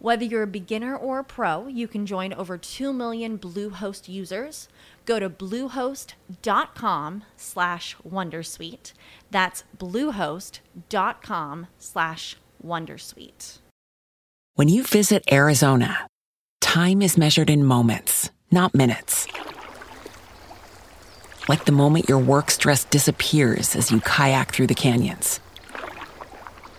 Whether you're a beginner or a pro, you can join over 2 million Bluehost users. Go to bluehost.com slash wondersuite. That's bluehost.com slash wondersuite. When you visit Arizona, time is measured in moments, not minutes. Like the moment your work stress disappears as you kayak through the canyons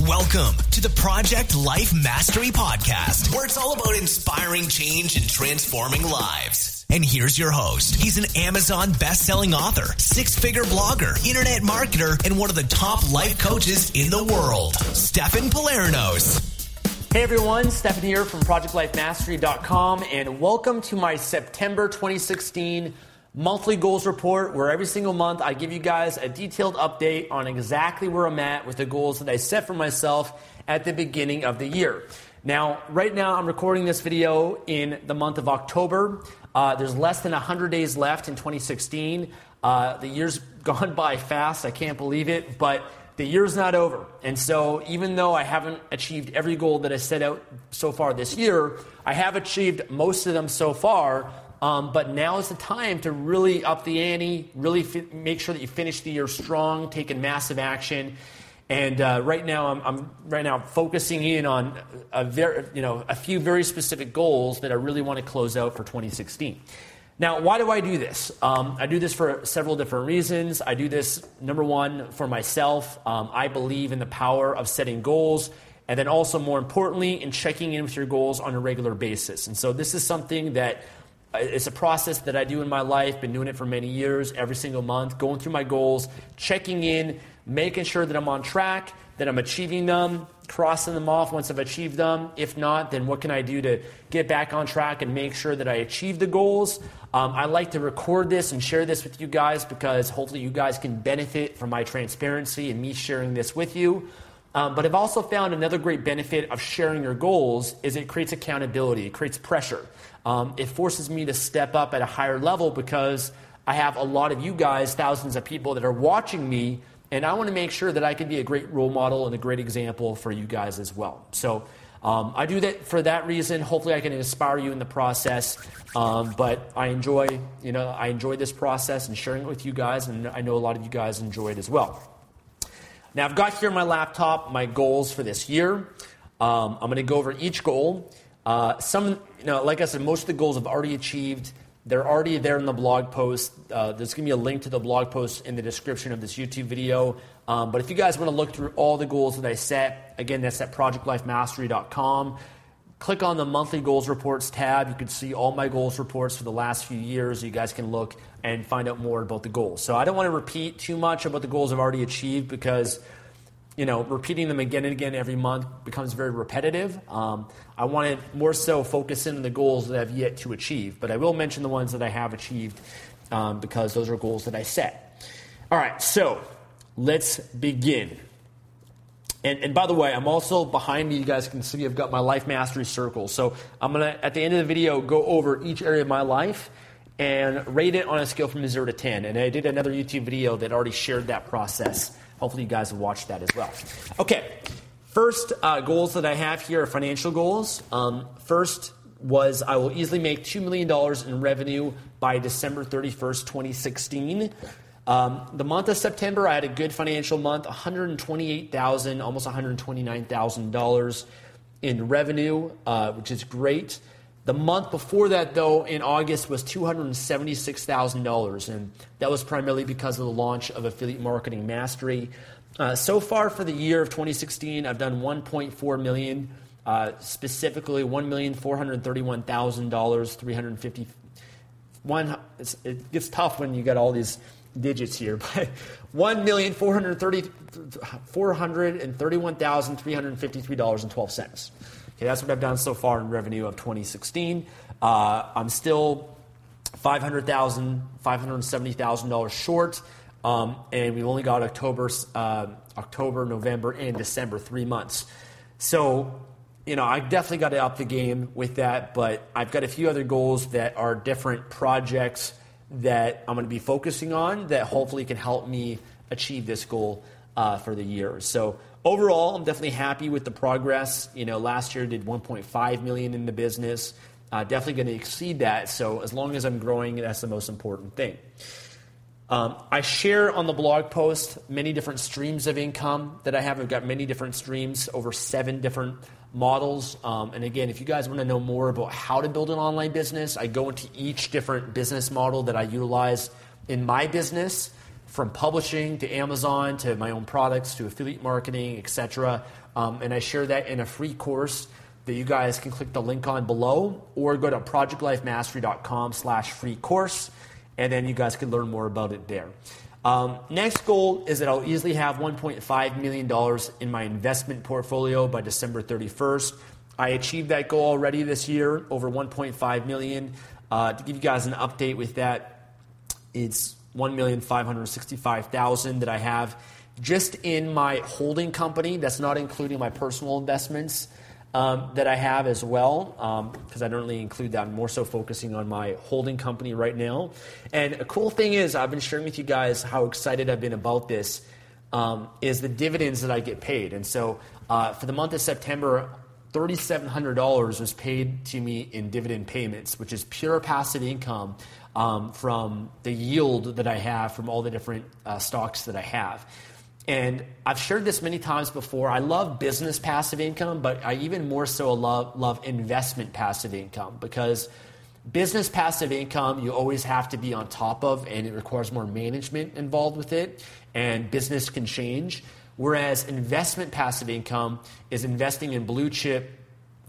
Welcome to the Project Life Mastery Podcast, where it's all about inspiring change and transforming lives. And here's your host. He's an Amazon best-selling author, six-figure blogger, internet marketer, and one of the top life coaches in the world, Stefan Pylarinos. Hey everyone, Stefan here from ProjectLifeMastery.com, and welcome to my September 2016 monthly goals report where every single month I give you guys a detailed update on exactly where I'm at with the goals that I set for myself at the beginning of the year. Now, right now I'm recording this video in the month of October. Uh, there's less than 100 days left in 2016. Uh, the year's gone by fast, I can't believe it, but the year's not over. And so, even though I haven't achieved every goal that I set out so far this year, I have achieved most of them so far. Um, but now is the time to really up the ante, really fi- make sure that you finish the year strong, taking massive action. And uh, right now, I'm, I'm, right now focusing in on a very, you know, a few very specific goals that I really want to close out for 2016. Now, why do I do this? Um, I do this for several different reasons. I do this, number one, for myself. Um, I believe in the power of setting goals, and then also, more importantly, in checking in with your goals on a regular basis. And so, this is something that it's a process that I do in my life, been doing it for many years, every single month, going through my goals, checking in, making sure that I'm on track, that I'm achieving them, crossing them off once I've achieved them. If not, then what can I do to get back on track and make sure that I achieve the goals? Um, I like to record this and share this with you guys because hopefully you guys can benefit from my transparency and me sharing this with you. Um, but I've also found another great benefit of sharing your goals is it creates accountability, it creates pressure. Um, it forces me to step up at a higher level because I have a lot of you guys, thousands of people that are watching me, and I want to make sure that I can be a great role model and a great example for you guys as well. So um, I do that for that reason. Hopefully, I can inspire you in the process. Um, but I enjoy, you know, I enjoy this process and sharing it with you guys, and I know a lot of you guys enjoy it as well. Now, I've got here my laptop my goals for this year. Um, I'm going to go over each goal. Uh, some, know, like I said, most of the goals I've already achieved. They're already there in the blog post. Uh, there's going to be a link to the blog post in the description of this YouTube video. Um, but if you guys want to look through all the goals that I set, again, that's at projectlifemastery.com. Click on the monthly goals reports tab. You can see all my goals reports for the last few years. You guys can look and find out more about the goals. So I don't want to repeat too much about the goals I've already achieved because you know, repeating them again and again every month becomes very repetitive. Um, I want to more so focus in on the goals that I've yet to achieve, but I will mention the ones that I have achieved um, because those are goals that I set. All right, so let's begin. And, and, by the way, I'm also behind me. You guys can see I've got my life mastery circle. So I'm gonna at the end of the video go over each area of my life and rate it on a scale from zero to ten. And I did another YouTube video that already shared that process. Hopefully, you guys have watched that as well. Okay, first uh, goals that I have here are financial goals. Um, first was I will easily make $2 million in revenue by December 31st, 2016. Um, the month of September, I had a good financial month, 128,000, almost 129,000 dollars in revenue, uh, which is great. The month before that, though, in August, was $276,000, and that was primarily because of the launch of Affiliate Marketing Mastery. Uh, so far for the year of 2016, I've done 1.4 million, uh, specifically $1,431,000, 350. One, it gets tough when you get all these digits here, but one million four hundred thirty four hundred and thirty-one thousand three hundred fifty-three dollars and twelve cents. Okay, that's what I've done so far in revenue of 2016. Uh, I'm still five hundred thousand, five hundred seventy thousand dollars short, um, and we've only got October, uh, October, November, and December, three months. So you know, I definitely got to up the game with that, but I've got a few other goals that are different projects that I'm going to be focusing on that hopefully can help me achieve this goal uh, for the year. So overall, I'm definitely happy with the progress. You know, last year did 1.5 million in the business. Uh, definitely going to exceed that. So as long as I'm growing, that's the most important thing. Um, I share on the blog post many different streams of income that I have. I've got many different streams, over seven different models. Um, and again, if you guys want to know more about how to build an online business, I go into each different business model that I utilize in my business, from publishing to Amazon to my own products to affiliate marketing, etc. Um, and I share that in a free course that you guys can click the link on below or go to projectlifemastery.com slash free course and then you guys can learn more about it there. Um, next goal is that I'll easily have $1.5 million in my investment portfolio by December 31st. I achieved that goal already this year, over 1.5 million. Uh, to give you guys an update with that, it's 1,565,000 that I have just in my holding company. That's not including my personal investments um, that I have as well, because um, I don't really include that. I'm more so focusing on my holding company right now. And a cool thing is, I've been sharing with you guys how excited I've been about this. Um, is the dividends that I get paid. And so uh, for the month of September, $3,700 was paid to me in dividend payments, which is pure passive income um, from the yield that I have from all the different uh, stocks that I have. And I've shared this many times before. I love business passive income, but I even more so love, love investment passive income because business passive income you always have to be on top of and it requires more management involved with it, and business can change. Whereas investment passive income is investing in blue chip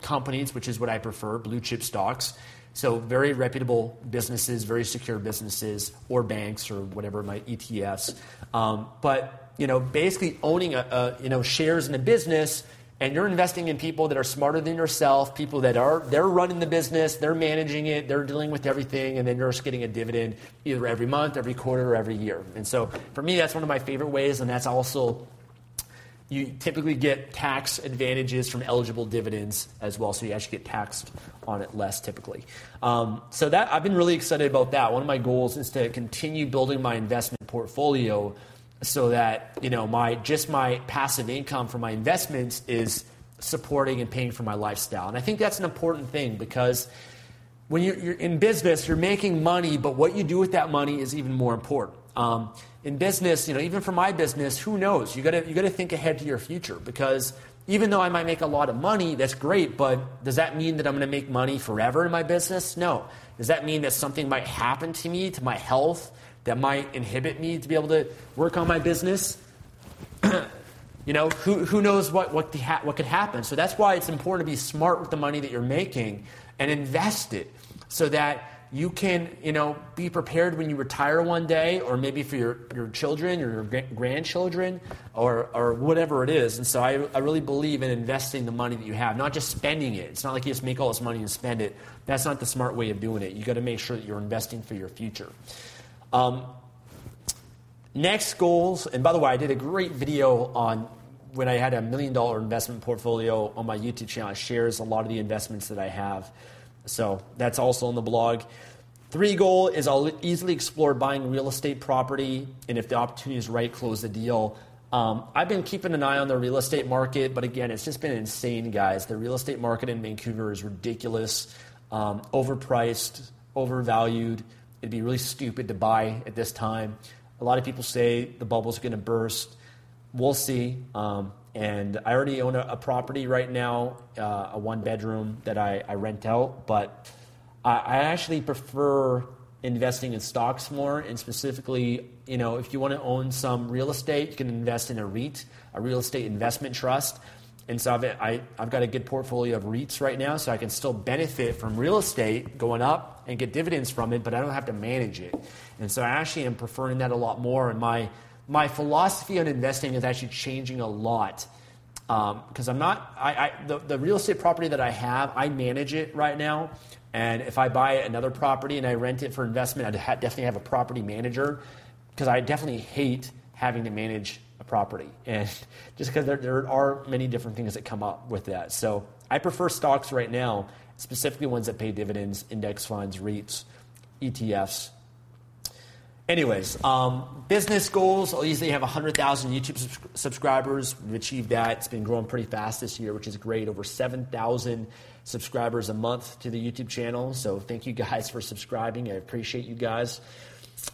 companies, which is what I prefer, blue chip stocks. So very reputable businesses, very secure businesses, or banks, or whatever my ETFs. Um, but you know, basically owning a, a, you know shares in a business, and you're investing in people that are smarter than yourself, people that are they're running the business, they're managing it, they're dealing with everything, and then you're just getting a dividend either every month, every quarter, or every year. And so for me, that's one of my favorite ways, and that's also you typically get tax advantages from eligible dividends as well, so you actually get taxed on it less typically. Um, so that I've been really excited about that. One of my goals is to continue building my investment portfolio so that you know my just my passive income from my investments is supporting and paying for my lifestyle. And I think that's an important thing because when you're, you're in business, you're making money, but what you do with that money is even more important. Um, in business, you know, even for my business, who knows? You got to you got to think ahead to your future because even though I might make a lot of money, that's great, but does that mean that I'm going to make money forever in my business? No. Does that mean that something might happen to me, to my health, that might inhibit me to be able to work on my business. you know, who, who knows what, what, the ha- what could happen? So that's why it's important to be smart with the money that you're making and invest it so that you can, you know, be prepared when you retire one day, or maybe for your, your children or your grandchildren, or, or whatever it is. And so I, I really believe in investing the money that you have, not just spending it. It's not like you just make all this money and spend it. That's not the smart way of doing it. You got to make sure that you're investing for your future. Um, next goals, and by the way, I did a great video on when I had a million dollar investment portfolio on my YouTube channel. It shares a lot of the investments that I have. So that's also on the blog. Three goal is I'll easily explore buying real estate property, and if the opportunity is right, close the deal. Um, I've been keeping an eye on the real estate market, but again, it's just been insane, guys. The real estate market in Vancouver is ridiculous, um, overpriced, overvalued. It'd be really stupid to buy at this time. A lot of people say the bubble's going to burst. We'll see. Um, and I already own a, a property right now, uh, a one bedroom that I, I rent out, but I, I actually prefer investing in stocks more. And specifically you know if you want to own some real estate you can invest in a REIT a real estate investment trust. And so I've, I, I've got a good portfolio of REITs right now so I can still benefit from real estate going up and get dividends from it but I don't have to manage it. And so I actually am preferring that a lot more and my my philosophy on investing is actually changing a lot because um, I'm not I, I the, the real estate property that I have I manage it right now and if I buy another property and I rent it for investment, I'd ha- definitely have a property manager because I definitely hate having to manage a property. And just because there, there are many different things that come up with that. So I prefer stocks right now, specifically ones that pay dividends, index funds, REITs, ETFs. Anyways, um, business goals. I'll easily have 100,000 YouTube subs- subscribers. We've achieved that. It's been growing pretty fast this year, which is great. Over 7,000 subscribers a month to the YouTube channel. So thank you guys for subscribing. I appreciate you guys.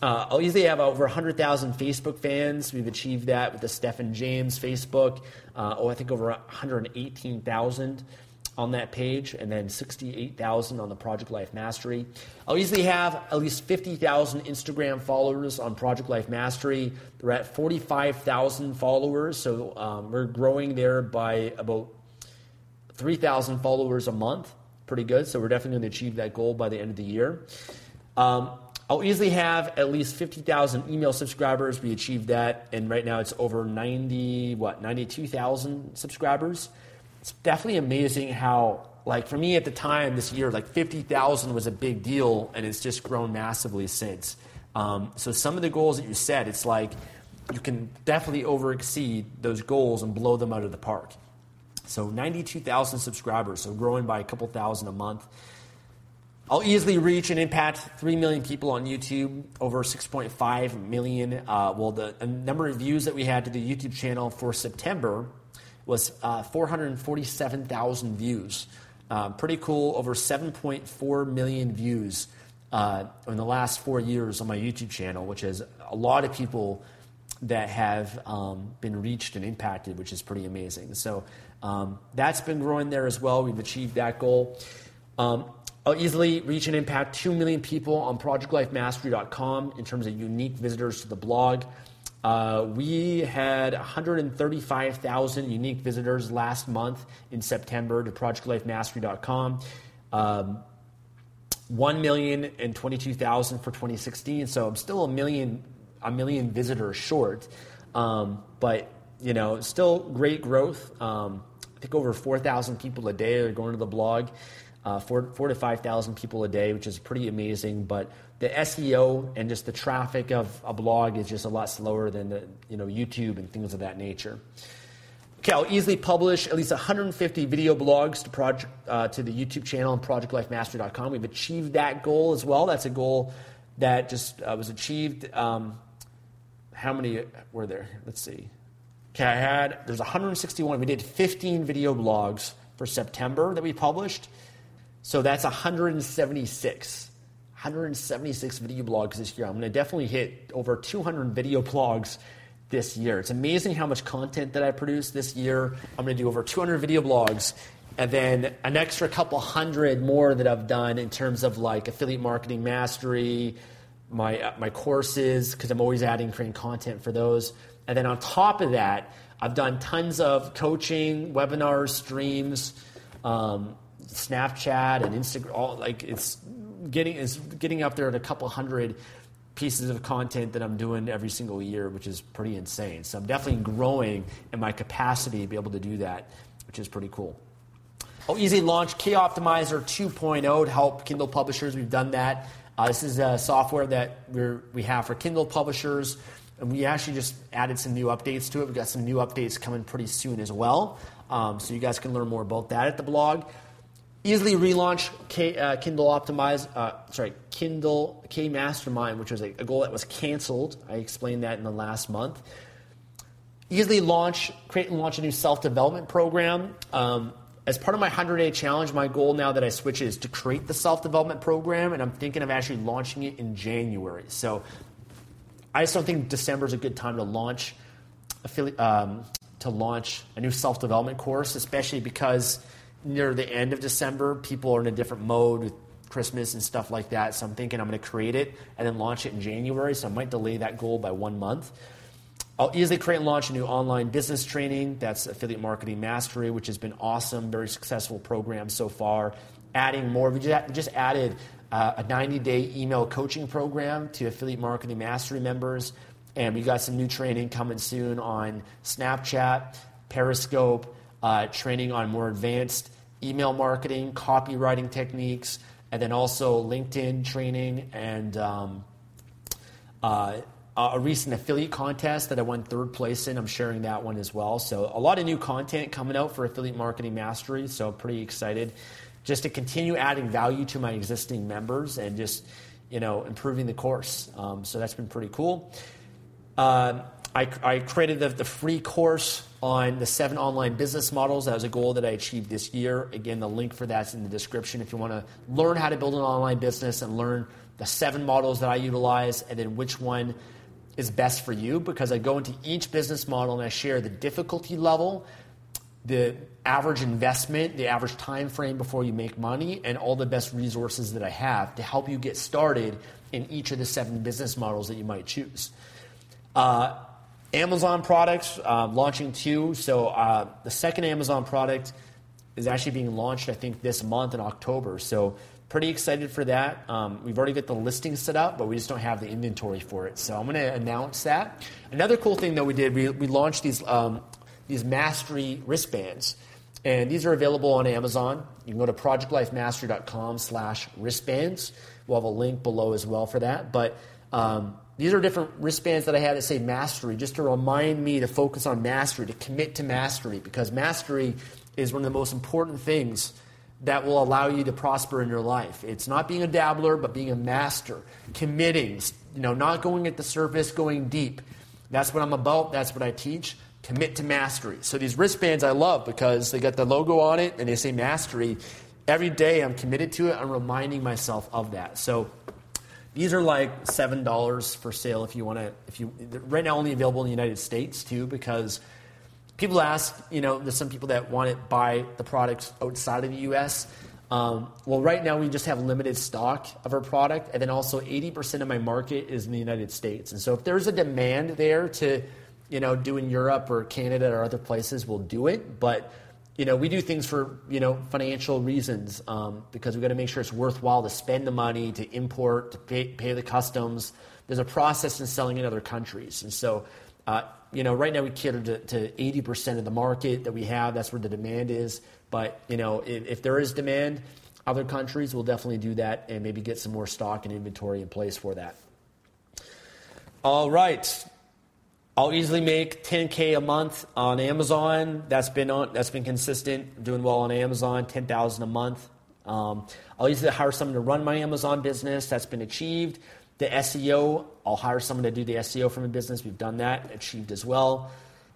Uh, I'll easily have over 100,000 Facebook fans. We've achieved that with the Stefan James Facebook. Uh, oh, I think over 118,000 on that page, and then 68,000 on the Project Life Mastery. I'll easily have at least 50,000 Instagram followers on Project Life Mastery. We're at 45,000 followers, so um, we're growing there by about 3,000 followers a month. Pretty good. So we're definitely going to achieve that goal by the end of the year. Um, I'll easily have at least 50,000 email subscribers. We achieved that, and right now it's over 90, what, 92,000 subscribers. It's definitely amazing how, like, for me at the time this year, like 50,000 was a big deal, and it's just grown massively since. Um, so some of the goals that you set, it's like you can definitely over exceed those goals and blow them out of the park. So 92,000 subscribers, so growing by a couple thousand a month. I'll easily reach and impact 3 million people on YouTube, over 6.5 million. Uh, well, the number of views that we had to the YouTube channel for September was uh, 447,000 views. Uh, pretty cool, over 7.4 million views uh, in the last four years on my YouTube channel, which is a lot of people that have um, been reached and impacted, which is pretty amazing. So um, that's been growing there as well. We've achieved that goal. Um, I'll easily reach and impact 2 million people on projectlifemastery.com in terms of unique visitors to the blog. Uh, we had 135,000 unique visitors last month in September to projectlifemastery.com. Um, 1,022,000 for 2016. So I'm still a million, a million visitors short. Um, but, you know, still great growth. Um, I think over 4,000 people a day are going to the blog, uh, four, four to 5,000 people a day, which is pretty amazing. But the SEO and just the traffic of a blog is just a lot slower than the, you know, YouTube and things of that nature. Okay, I'll easily publish at least 150 video blogs to project uh, to the YouTube channel and projectlifemastery.com. We've achieved that goal as well. That's a goal that just uh, was achieved. Um, how many were there? Let's see. Okay, I had, there's 161. We did 15 video blogs for September that we published. So that's 176. 176 video blogs this year. I'm going to definitely hit over 200 video blogs this year. It's amazing how much content that I produced this year. I'm going to do over 200 video blogs and then an extra couple hundred more that I've done in terms of like affiliate marketing mastery, my uh, my courses because I'm always adding creating content for those. And then on top of that, I've done tons of coaching, webinars, streams, um, Snapchat, and Instagram. All like it's getting is getting up there at a couple hundred pieces of content that I'm doing every single year, which is pretty insane. So I'm definitely growing in my capacity to be able to do that, which is pretty cool. Oh, easy launch K Optimizer 2.0 to help Kindle publishers. We've done that. Uh, this is a software that we we have for Kindle publishers. And we actually just added some new updates to it. We've got some new updates coming pretty soon as well. Um, so you guys can learn more about that at the blog. Easily relaunch K, uh, Kindle Optimize, uh, sorry, Kindle K Mastermind, which was a, a, goal that was canceled. I explained that in the last month. Easily launch, create and launch a new self development program. Um, as part of my 100 day challenge, my goal now that I switch is to create the self development program, and I'm thinking of actually launching it in January. So I just don't think December is a good time to launch affili- um, to launch a new self development course, especially because near the end of December, people are in a different mode with Christmas and stuff like that. So I'm thinking I'm going to create it and then launch it in January. So I might delay that goal by one month. I'll easily create and launch a new online business training. That's Affiliate Marketing Mastery, which has been awesome, very successful program so far. Adding more, we just added uh, a 90 day email coaching program to Affiliate Marketing Mastery members. And we got some new training coming soon on Snapchat, Periscope, uh, training on more advanced email marketing, copywriting techniques, and then also LinkedIn training and um, uh, a recent affiliate contest that I won third place in. I'm sharing that one as well. So a lot of new content coming out for affiliate marketing mastery. So I'm pretty excited just to continue adding value to my existing members and just you know improving the course. Um, so that's been pretty cool. Uh, I, I, created the, the, free course on the seven online business models. That was a goal that I achieved this year. Again, the link for that's in the description if you want to learn how to build an online business and learn the seven models that I utilize and then which one is best for you because I go into each business model and I share the difficulty level, the average investment, the average time frame before you make money, and all the best resources that I have to help you get started in each of the seven business models that you might choose. Uh, Amazon products, uh, launching two. So uh, the second Amazon product is actually being launched, I think, this month in October. So pretty excited for that. Um, we've already got the listing set up, but we just don't have the inventory for it. So I'm going to announce that. Another cool thing that we did, we, we launched these um, these Mastery wristbands, and these are available on Amazon. You can go to projectlifemastery.com/slash wristbands. We'll have a link below as well for that, but. Um, these are different wristbands that I had that say mastery, just to remind me to focus on mastery, to commit to mastery, because mastery is one of the most important things that will allow you to prosper in your life. It's not being a dabbler, but being a master, committing, you know, not going at the surface, going deep. That's what I'm about. That's what I teach. Commit to mastery. So these wristbands I love because they got the logo on it and they say mastery. Every day I'm committed to it. I'm reminding myself of that. So these are like seven dollars for sale if you want to. If you right now only available in the United States too, because people ask. You know, there's some people that want to buy the products outside of the U.S. Um, well, right now we just have limited stock of our product, and then also 80% of my market is in the United States. And so, if there's a demand there to, you know, do in Europe or Canada or other places, we'll do it. But you know, we do things for you know financial reasons um, because we've got to make sure it's worthwhile to spend the money to import to pay, pay the customs. There's a process in selling in other countries, and so uh, you know, right now we cater to, 80% of the market that we have. That's where the demand is. But you know, if, if there is demand, other countries will definitely do that and maybe get some more stock and inventory in place for that. All right, I'll easily make 10k a month on Amazon. That's been on. That's been consistent. Doing well on Amazon. 10,000 a month. Um, I'll easily hire someone to run my Amazon business. That's been achieved. The SEO. I'll hire someone to do the SEO for my business. We've done that. Achieved as well.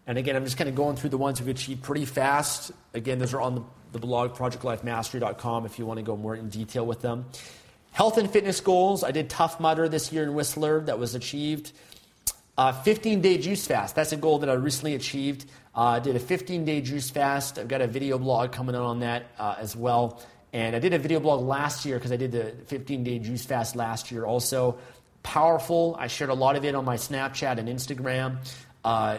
And again, I'm just kind of going through the ones we've achieved pretty fast. Again, those are on the, the blog projectlifemastery.com if you want to go more in detail with them. Health and fitness goals. I did Tough Mudder this year in Whistler. That was achieved. Uh, 15 day juice fast. That's a goal that I recently achieved. Uh, I did a 15 day juice fast. I've got a video blog coming out on that uh, as well. And I did a video blog last year because I did the 15 day juice fast last year also. Powerful. I shared a lot of it on my Snapchat and Instagram. Uh,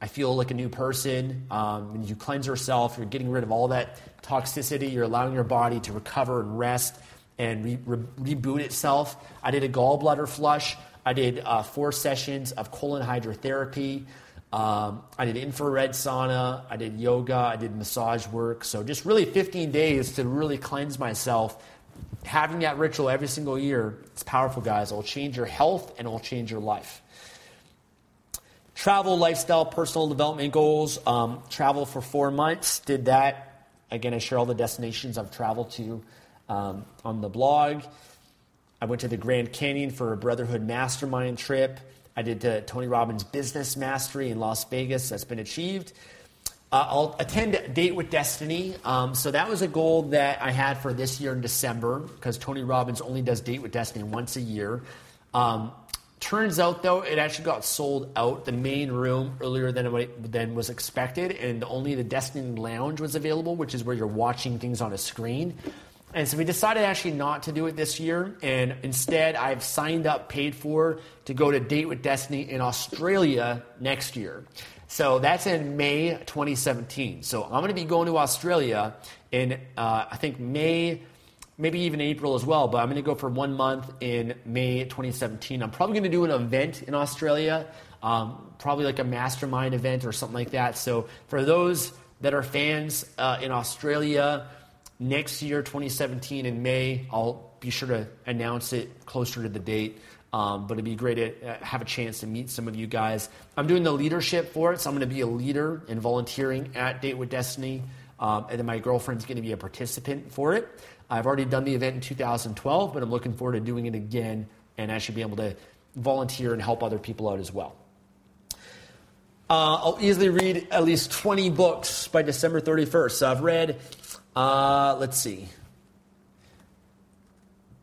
I feel like a new person. Um, you cleanse yourself, you're getting rid of all that toxicity. You're allowing your body to recover and rest and re- re- reboot itself. I did a gallbladder flush. I did uh, four sessions of colon hydrotherapy. Um, I did infrared sauna. I did yoga. I did massage work. So just really 15 days to really cleanse myself. Having that ritual every single year, it's powerful, guys. It will change your health and it will change your life. Travel, lifestyle, personal development goals. Um, travel for four months. Did that. Again, I share all the destinations I've traveled to um, on the blog. I went to the Grand Canyon for a Brotherhood Mastermind trip. I did the Tony Robbins Business Mastery in Las Vegas. That's been achieved. Uh, I'll attend Date with Destiny. Um, so that was a goal that I had for this year in December because Tony Robbins only does Date with Destiny once a year. Um, Turns out, though, it actually got sold out the main room earlier than it, than was expected, and only the Destiny Lounge was available, which is where you're watching things on a screen. And so we decided actually not to do it this year, and instead I've signed up, paid for, to go to Date with Destiny in Australia next year. So that's in May 2017. So I'm going to be going to Australia in uh, I think May maybe even April as well, but I'm going to go for one month in May 2017. I'm probably going to do an event in Australia, um, probably like a mastermind event or something like that. So for those that are fans uh, in Australia, next year, 2017 in May, I'll be sure to announce it closer to the date. Um, but it'd be great to uh, have a chance to meet some of you guys. I'm doing the leadership for it, so I'm going to be a leader and volunteering at Date with Destiny. Um, and then my girlfriend's going to be a participant for it. I've already done the event in 2012, but I'm looking forward to doing it again and actually be able to volunteer and help other people out as well. Uh, I'll easily read at least 20 books by December 31st. So I've read, uh, let's see,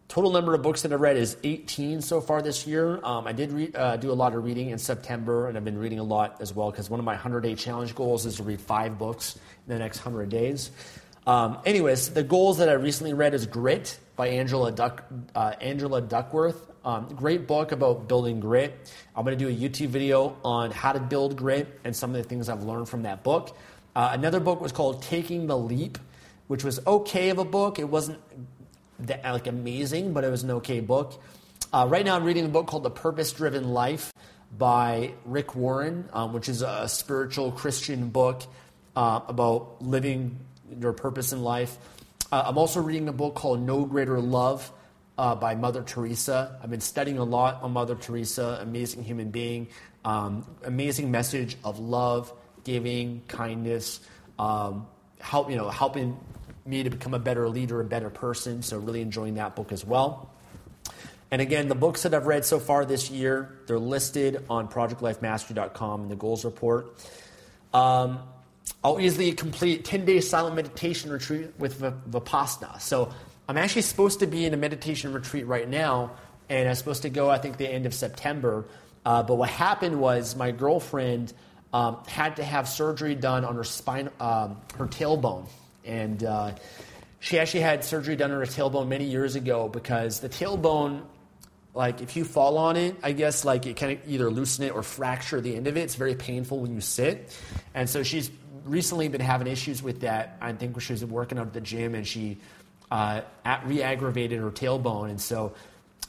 total number of books that I've read is 18 so far this year. Um, I did re- uh, do a lot of reading in September, and I've been reading a lot as well because one of my 100 day challenge goals is to read five books in the next 100 days. Um, anyways, the goals that I recently read is Grit by Angela, Duck, uh, Angela Duckworth. Um, great book about building grit. I'm going to do a YouTube video on how to build grit and some of the things I've learned from that book. Uh, another book was called Taking the Leap, which was okay of a book. It wasn't that, like amazing, but it was an okay book. Uh, right now, I'm reading a book called The Purpose Driven Life by Rick Warren, um, which is a spiritual Christian book uh, about living your purpose in life. Uh, I'm also reading a book called No Greater Love uh, by Mother Teresa. I've been studying a lot on Mother Teresa, amazing human being, um, amazing message of love, giving, kindness, um, help you know helping me to become a better leader, a better person. So really enjoying that book as well. And again, the books that I've read so far this year, they're listed on projectlifemastery.com in the goals report. Um, I'll easily complete 10 day silent meditation retreat with Vipassana. So I'm actually supposed to be in a meditation retreat right now, and I'm supposed to go, I think, the end of September. Uh, but what happened was my girlfriend um, had to have surgery done on her spine, um, her tailbone. And uh, she actually had surgery done on her tailbone many years ago because the tailbone like if you fall on it, I guess like it can either loosen it or fracture the end of it. It's very painful when you sit. And so she's recently been having issues with that. I think she was working out at the gym and she uh, re-aggravated her tailbone, and so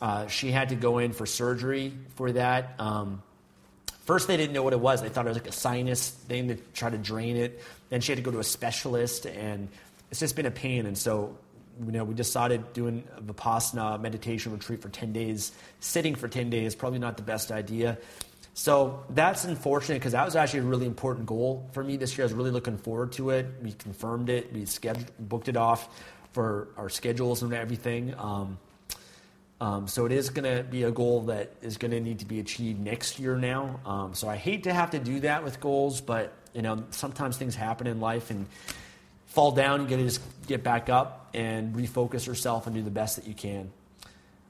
uh, she had to go in for surgery for that. Um, first, they didn't know what it was. They thought it was like a sinus thing to try to drain it. Then she had to go to a specialist, and it's just been a pain. And so you know, we decided doing a Vipassana meditation retreat for 10 days, sitting for 10 days, probably not the best idea. So that's unfortunate because that was actually a really important goal for me this year. I was really looking forward to it. We confirmed it, we scheduled, booked it off for our schedules and everything. Um, um, so it is going to be a goal that is going to need to be achieved next year now. Um, so I hate to have to do that with goals, but you know sometimes things happen in life and fall down. You got to just get back up and refocus yourself and do the best that you can.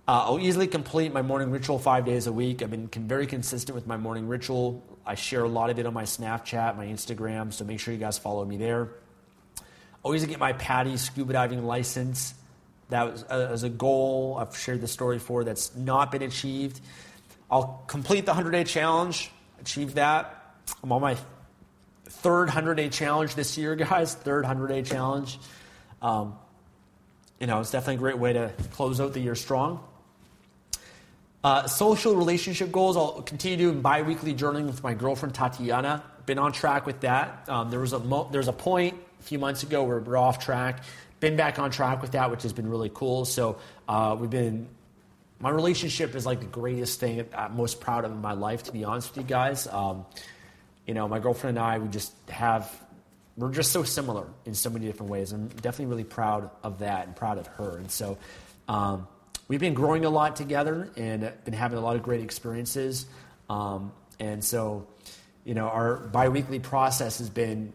Uh, I'll easily complete my morning ritual five days a week. I've been very consistent with my morning ritual. I share a lot of it on my Snapchat, my Instagram, so make sure you guys follow me there. Always get my PADI scuba diving license. That was, uh, a goal I've shared the story for that's not been achieved. I'll complete the 100 day challenge, achieve that. I'm on my third 100 day challenge this year, guys. Third 100 day challenge. Um, you know, it's definitely a great way to close out the year strong. Uh, social relationship goals. I'll continue doing bi-weekly journaling with my girlfriend Tatiana. Been on track with that. Um, there was a mo- there was a point a few months ago where we're off track. Been back on track with that, which has been really cool. So uh, we've been. My relationship is like the greatest thing I'm most proud of in my life, to be honest with you guys. Um, you know, my girlfriend and I, we just have, we're just so similar in so many different ways. I'm definitely really proud of that and proud of her. And so, um, we've been growing a lot together and been having a lot of great experiences. Um, and so, you know, our biweekly process has been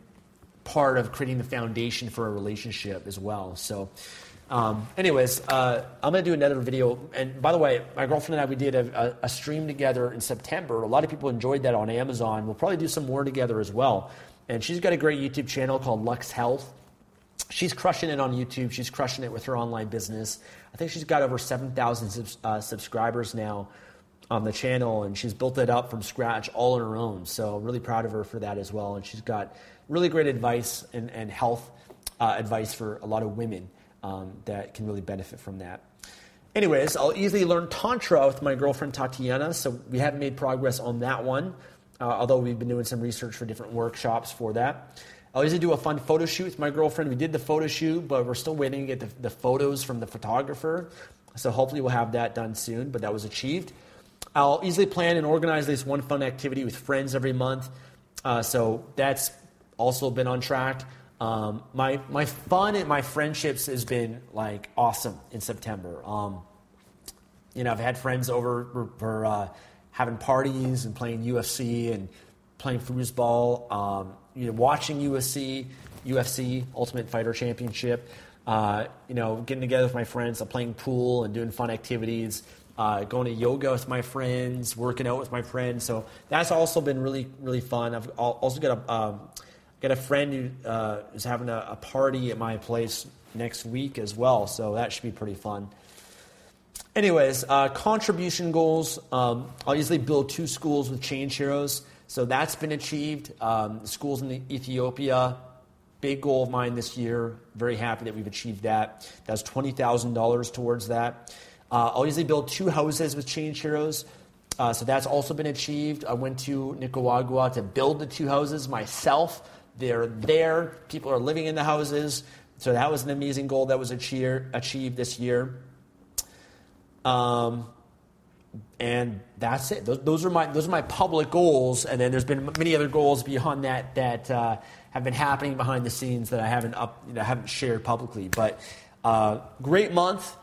part of creating the foundation for a relationship as well. So, Um, anyways, uh, I'm gonna do another video. And by the way, my girlfriend and I we did a, a, a, stream together in September. A lot of people enjoyed that on Amazon. We'll probably do some more together as well. And she's got a great YouTube channel called Lux Health. She's crushing it on YouTube. She's crushing it with her online business. I think she's got over 7,000 uh, subscribers now on the channel, and she's built it up from scratch all on her own. So I'm really proud of her for that as well. And she's got really great advice and, and health uh, advice for a lot of women um, that can really benefit from that. Anyways, I'll easily learn Tantra with my girlfriend Tatiana, so we haven't made progress on that one, uh, although we've been doing some research for different workshops for that. I'll usually do a fun photo shoot with my girlfriend. We did the photo shoot, but we're still waiting to get the, the photos from the photographer, so hopefully we'll have that done soon, but that was achieved. I'll easily plan and organize this one fun activity with friends every month, uh, so that's also been on track. Um, my my fun and my friendships has been like awesome in September. Um, you know, I've had friends over for, for uh, having parties and playing UFC and playing foosball. Um, you know, watching UFC, UFC Ultimate Fighter Championship. Uh, you know, getting together with my friends, uh, playing pool and doing fun activities. Uh, going to yoga with my friends, working out with my friends. So that's also been really, really fun. I've also got a um, got a friend who uh, is having a, a, party at my place next week as well, so that should be pretty fun. Anyways, uh, contribution goals. Um, I'll easily build two schools with Change Heroes, so that's been achieved. Um, schools in Ethiopia, big goal of mine this year. Very happy that we've achieved that. That's twenty thousand dollars towards that. Uh, I'll usually build two houses with Change Heroes. Uh, so that's also been achieved. I went to Nicaragua to build the two houses myself. They're there. People are living in the houses. So that was an amazing goal that was achieved this year. Um, and that's it. Those, those, are my those are my public goals. And then there's been many other goals beyond that that uh, have been happening behind the scenes that I haven't up you know, haven't shared publicly. But uh, great month.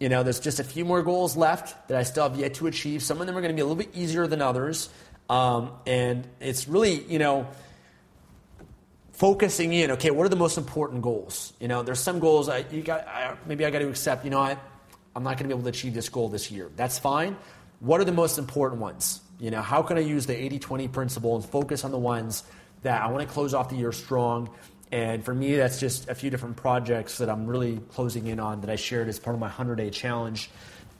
You know, there's just a few more goals left that I still have yet to achieve. Some of them are going to be a little bit easier than others. Um, and it's really, you know, focusing in, okay, what are the most important goals? You know, there's some goals I, you got, I, maybe I got to accept, you know, I, I'm not going to be able to achieve this goal this year. That's fine. What are the most important ones? You know, how can I use the 80 20 principle and focus on the ones that I want to close off the year strong? And for me, that's just a few different projects that I'm really closing in on that I shared as part of my 100 day challenge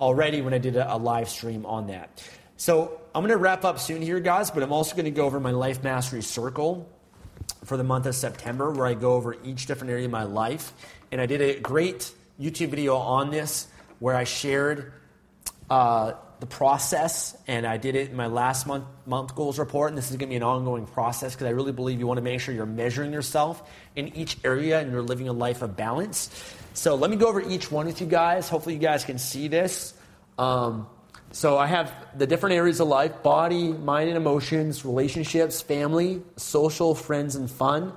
already when I did a, a live stream on that. So I'm going to wrap up soon here, guys, but I'm also going to go over my life mastery circle for the month of September where I go over each different area of my life. And I did a great YouTube video on this where I shared uh, the process, and I did it in my last month, month goals report. And this is going to be an ongoing process because I really believe you want to make sure you're measuring yourself in each area and you're living a life of balance. So let me go over each one with you guys. Hopefully, you guys can see this. Um, so I have the different areas of life body, mind, and emotions, relationships, family, social, friends, and fun,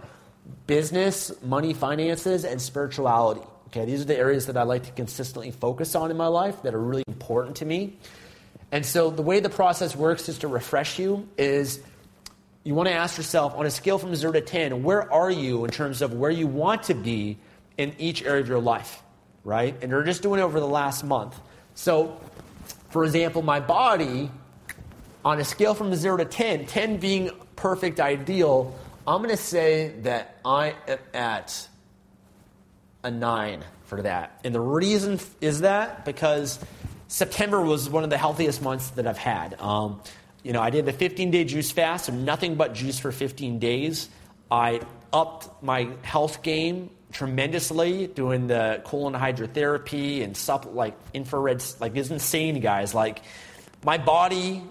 business, money, finances, and spirituality. Okay, these are the areas that I like to consistently focus on in my life that are really important to me. And so the way the process works, just to refresh you, is you want to ask yourself on a scale from 0 to 10, where are you in terms of where you want to be in each area of your life, right? And you're just doing it over the last month. So for example, my body, on a scale from 0 to 10, 10 being perfect ideal, I'm going to say that I am at a 9 for that. And the reason is that because September was one of the healthiest months that I've had. Um, you know, I did the 15 day juice fast, so nothing but juice for 15 days. I upped my health game tremendously doing the colon hydrotherapy and stuff like infrared like it's insane guys. Like my body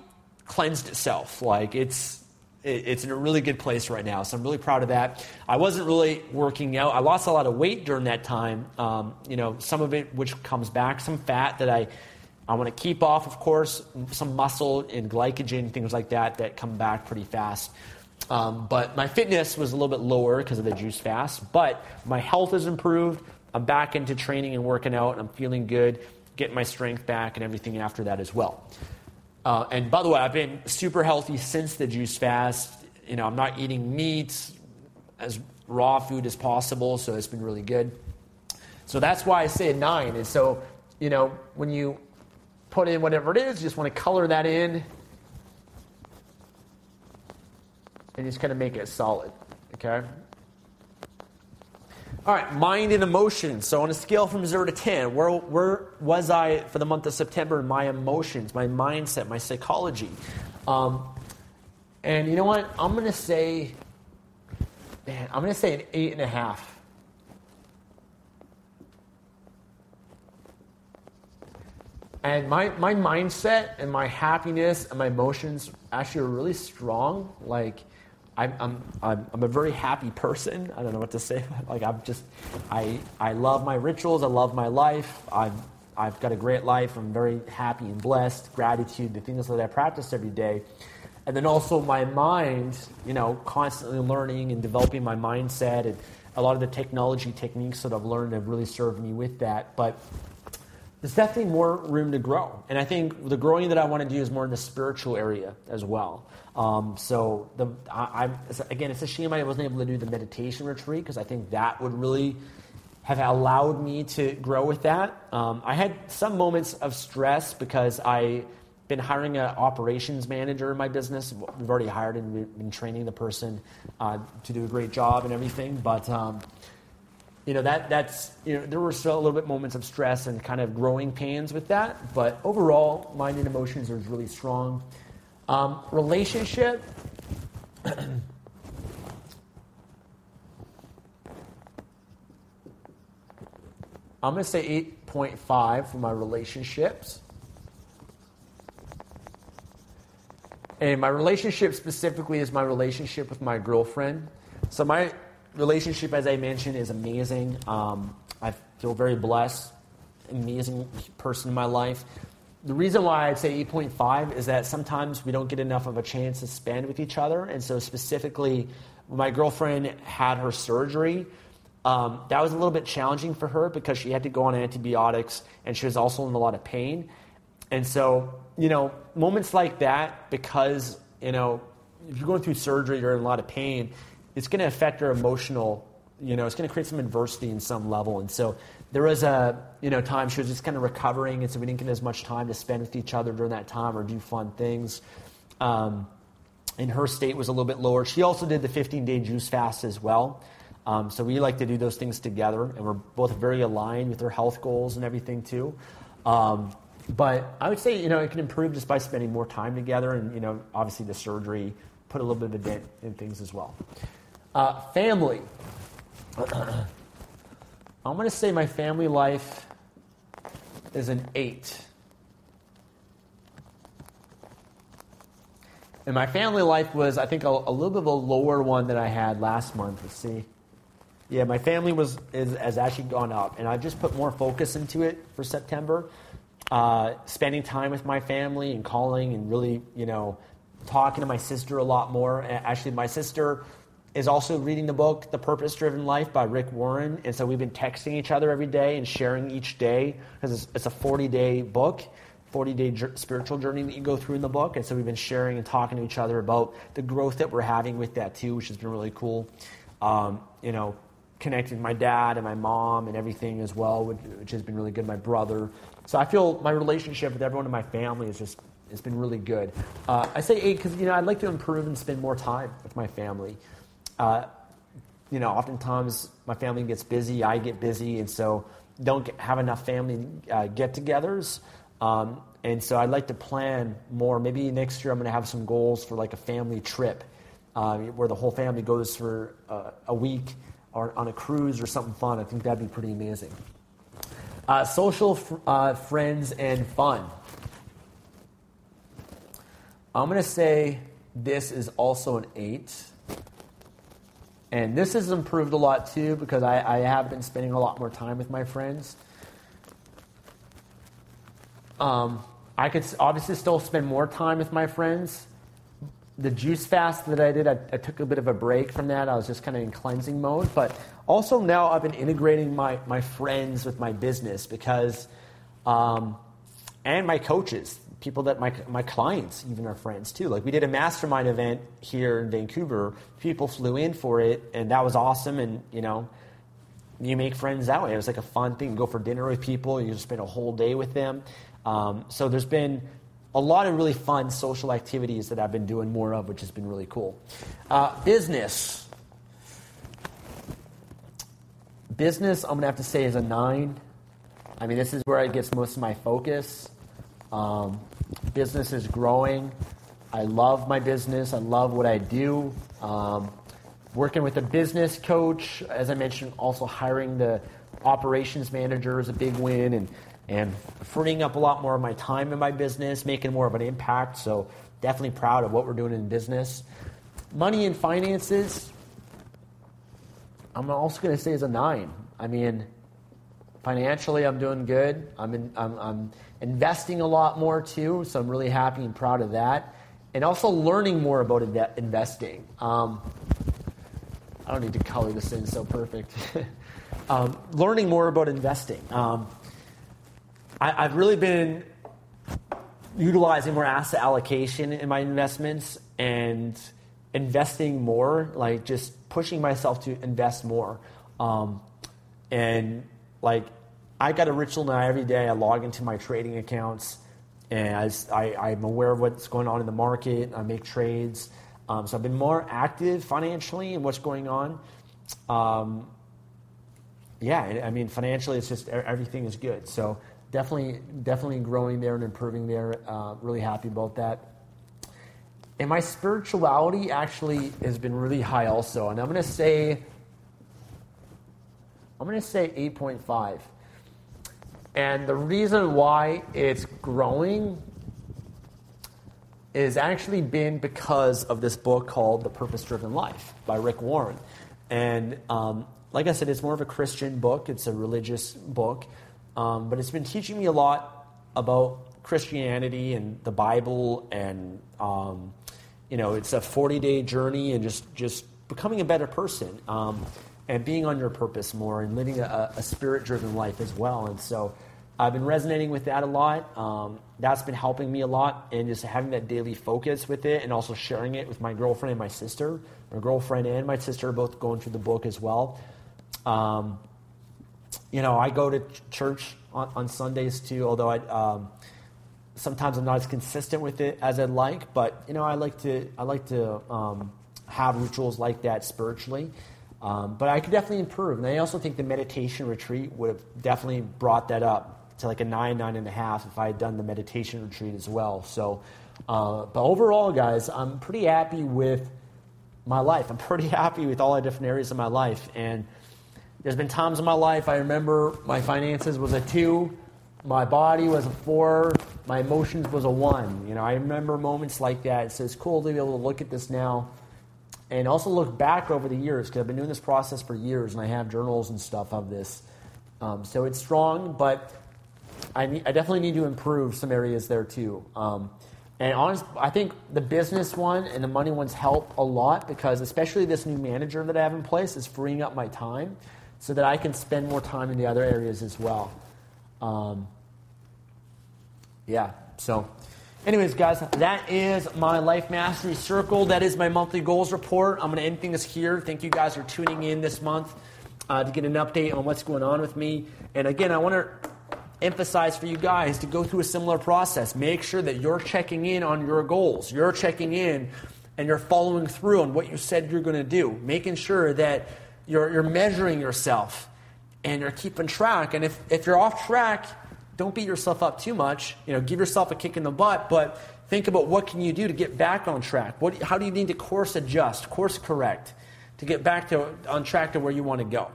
cleansed itself. Like it's it's in a really good place right now so i'm really proud of that. I wasn't really working out. I lost a lot of weight during that time um, you know some of it which comes back some fat that i i want to keep off of course some muscle and glycogen things like that that come back pretty fast um, but my fitness was a little bit lower because of the juice fast. But my health has improved. I'm back into training and working out, and I'm feeling good, getting my strength back, and everything after that as well. Uh, and by the way, I've been super healthy since the juice fast. You know, I'm not eating meat as raw food as possible, so it's been really good. So that's why I say nine. And so, you know, when you put in whatever it is, you just want to color that in and just kind of make it solid. Okay? All right, mind and emotions. So on a scale from zero to 10, where, where was I for the month of September in my emotions, my mindset, my psychology? Um, and you know what? I'm going to say, man, I'm going to say an eight and a half. And my, my mindset and my happiness and my emotions actually are really strong. Like, I'm, I'm, I'm, a very happy person. I don't know what to say. Like I'm just, I, I love my rituals. I love my life. I've, I've got a great life. I'm very happy and blessed. Gratitude, the things that I practice every day. And then also my mind, you know, constantly learning and developing my mindset and a lot of the technology techniques that I've learned have really served me with that. But there's definitely more room to grow. And I think the growing that I want to do is more in the spiritual area as well. Um, so the I, am again, it's a shame I wasn't able to do the meditation retreat because I think that would really have allowed me to grow with that. Um, I had some moments of stress because I been hiring an operations manager in my business. We've already hired and we've been training the person uh, to do a great job and everything, but. Um, you know that that's you know there were still a little bit moments of stress and kind of growing pains with that but overall mind and emotions are really strong um, relationship i'm going to say 8.5 for my relationships and my relationship specifically is my relationship with my girlfriend so my relationship, as I mentioned, is amazing. Um, I feel very blessed, amazing person in my life. The reason why I'd say 8.5 is that sometimes we don't get enough of a chance to spend with each other. And so, specifically, my girlfriend had her surgery. Um, that was a little bit challenging for her because she had to go on antibiotics and she was also in a lot of pain. And so, you know, moments like that, because, you know, if you're going through surgery, you're in a lot of pain, it's going to affect your emotional, you know, it's going to create some adversity in some level. And so there was a, you know, time she was just kind of recovering, and so we didn't get as much time to spend with each other during that time or do fun things. Um, and her state was a little bit lower. She also did the 15 day juice fast as well. Um, so we like to do those things together, and we're both very aligned with her health goals and everything too. Um, but I would say, you know, it can improve just by spending more time together, and you know, obviously the surgery put a little bit of a dent in things as well. Uh, family. I'm going to say my family life is an eight. And my family life was, I think, a, a, little bit of a lower one than I had last month. Let's see. Yeah, my family was is, has actually gone up, and I just put more focus into it for September. Uh, spending time with my family and calling and really, you know, talking to my sister a lot more. Actually, my sister is also reading the book The Purpose Driven Life by Rick Warren. And so we've been texting each other every day and sharing each day because it's, it's, a 40 day book, 40 day j- spiritual journey that you go through in the book. And so we've been sharing and talking to each other about the growth that we're having with that too, which has been really cool. Um, you know, connecting my dad and my mom and everything as well, which, which has been really good. My brother. So I feel my relationship with everyone in my family is just has been really good. Uh, I say eight because you know I'd like to improve and spend more time with my family uh, you know, oftentimes my family gets busy, I get busy, and so don't get, have enough family uh, get-togethers. Um, and so I'd like to plan more. Maybe next year I'm going to have some goals for like a family trip uh, where the whole family goes for uh, a week or on a cruise or something fun. I think that'd be pretty amazing. Uh, social, fr- uh, friends, and fun. I'm going to say this is also an eight. And this has improved a lot too because I, I have been spending a lot more time with my friends. Um, I could obviously still spend more time with my friends. The juice fast that I did, I, I took a bit of a break from that. I was just kind of in cleansing mode. But also now I've been integrating my, my friends with my business because, um, and my coaches people that my, my clients even are friends too. Like we did a mastermind event here in Vancouver. People flew in for it, and that was awesome. And you know, you make friends that way. It was like a fun thing. You go for dinner with people, you just spend a whole day with them. Um, so there's been a lot of really fun social activities that I've been doing more of, which has been really cool. Uh, business. Business, I'm going to have to say, is a nine. I mean, this is where it gets most of my focus. Um, business is growing. I love my business. I love what I do. Um, working with a business coach, as I mentioned, also hiring the operations manager is a big win, and and freeing up a lot more of my time in my business, making more of an impact. So definitely proud of what we're doing in business. Money and finances, I'm also going to say is a nine. I mean, financially, I'm doing good. I'm, in, I'm, I'm investing a lot more too, so I'm really happy and proud of that. And also learning more about investing. Um, I don't need to color this in so perfect. um, learning more about investing. Um, I, have really been utilizing more asset allocation in my investments and investing more, like just pushing myself to invest more. Um, and like, I got a ritual now every day. I log into my trading accounts and I, am aware of what's going on in the market. I make trades. Um, so I've been more active financially in what's going on. Um, yeah, I mean, financially, it's just everything is good. So definitely, definitely growing there and improving there. Uh, really happy about that. And my spirituality actually has been really high also. And I'm going to say, I'm going to say 8.5. And the reason why it's growing is actually been because of this book called The Purpose Driven Life by Rick Warren. And um, like I said, it's more of a Christian book, it's a religious book. Um, but it's been teaching me a lot about Christianity and the Bible, and um, you know, it's a 40 day journey and just just becoming a better person um, and being on your purpose more and living a, a spirit driven life as well. And so I've been resonating with that a lot. Um, that's been helping me a lot, and just having that daily focus with it, and also sharing it with my girlfriend and my sister. My girlfriend and my sister are both going through the book as well. Um, you know, I go to church on, on Sundays too, although I um, sometimes I'm not as consistent with it as I'd like. But you know, I like to I like to um, have rituals like that spiritually. Um, but I could definitely improve, and I also think the meditation retreat would have definitely brought that up to like a nine, nine and a half if I had done the meditation retreat as well. So, uh, but overall, guys, I'm pretty happy with my life. I'm pretty happy with all the different areas of my life, and there's been times in my life I remember my finances was a two, my body was a four, my emotions was a one. You know, I remember moments like that. So it's cool to be able to look at this now and also look back over the years because I've been doing this process for years and I have journals and stuff of this. Um, so it's strong, but I, I definitely need to improve some areas there too. Um, and honest, I think the business one and the money ones help a lot because, especially this new manager that I have in place, is freeing up my time so that I can spend more time in the other areas as well. Um, yeah, so, anyways, guys, that is my Life Mastery Circle. That is my monthly goals report. I'm going to end things here. Thank you guys for tuning in this month uh, to get an update on what's going on with me. And again, I want to emphasize for you guys to go through a similar process. Make sure that you're checking in on your goals. You're checking in and you're following through on what you said you're going to do. Making sure that you're, you're measuring yourself and you're keeping track. And if, if you're off track, don't beat yourself up too much. You know, give yourself a kick in the butt, but think about what can you do to get back on track. What, how do you need to course adjust, course correct to get back to, on track to where you want to go?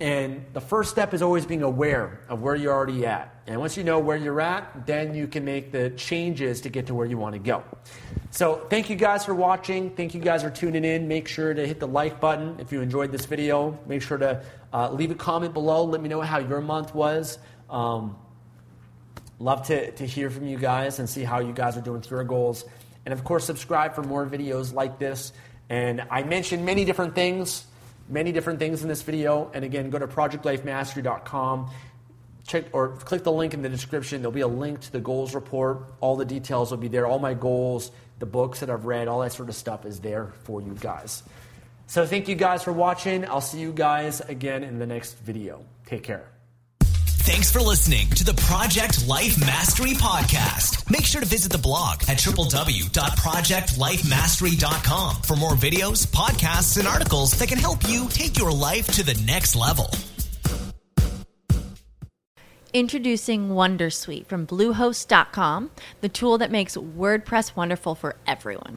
And the first step is always being aware of where you're already at. And once you know where you're at, then you can make the changes to get to where you want to go. So, thank you guys for watching. Thank you guys for tuning in. Make sure to hit the like button if you enjoyed this video. Make sure to uh, leave a comment below. Let me know how your month was. Um, love to, to hear from you guys and see how you guys are doing through your goals. And of course, subscribe for more videos like this. And I mentioned many different things many different things in this video. And again, go to projectlifemastery.com. Check or click the link in the description. There'll be a link to the goals report. All the details will be there. All my goals, the books that I've read, all that sort of stuff is there for you guys. So thank you guys for watching. I'll see you guys again in the next video. Take care. Thanks for listening to the Project Life Mastery Podcast. Make sure to visit the blog at www.projectlifemastery.com for more videos, podcasts, and articles that can help you take your life to the next level. Introducing Wondersuite from Bluehost.com, the tool that makes WordPress wonderful for everyone.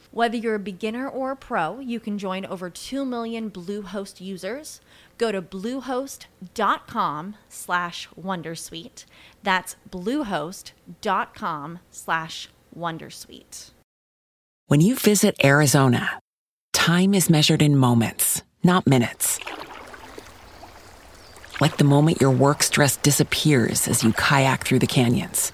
Whether you're a beginner or a pro, you can join over 2 million Bluehost users. Go to bluehost.com slash wondersuite. That's bluehost.com slash wondersuite. When you visit Arizona, time is measured in moments, not minutes. Like the moment your work stress disappears as you kayak through the canyons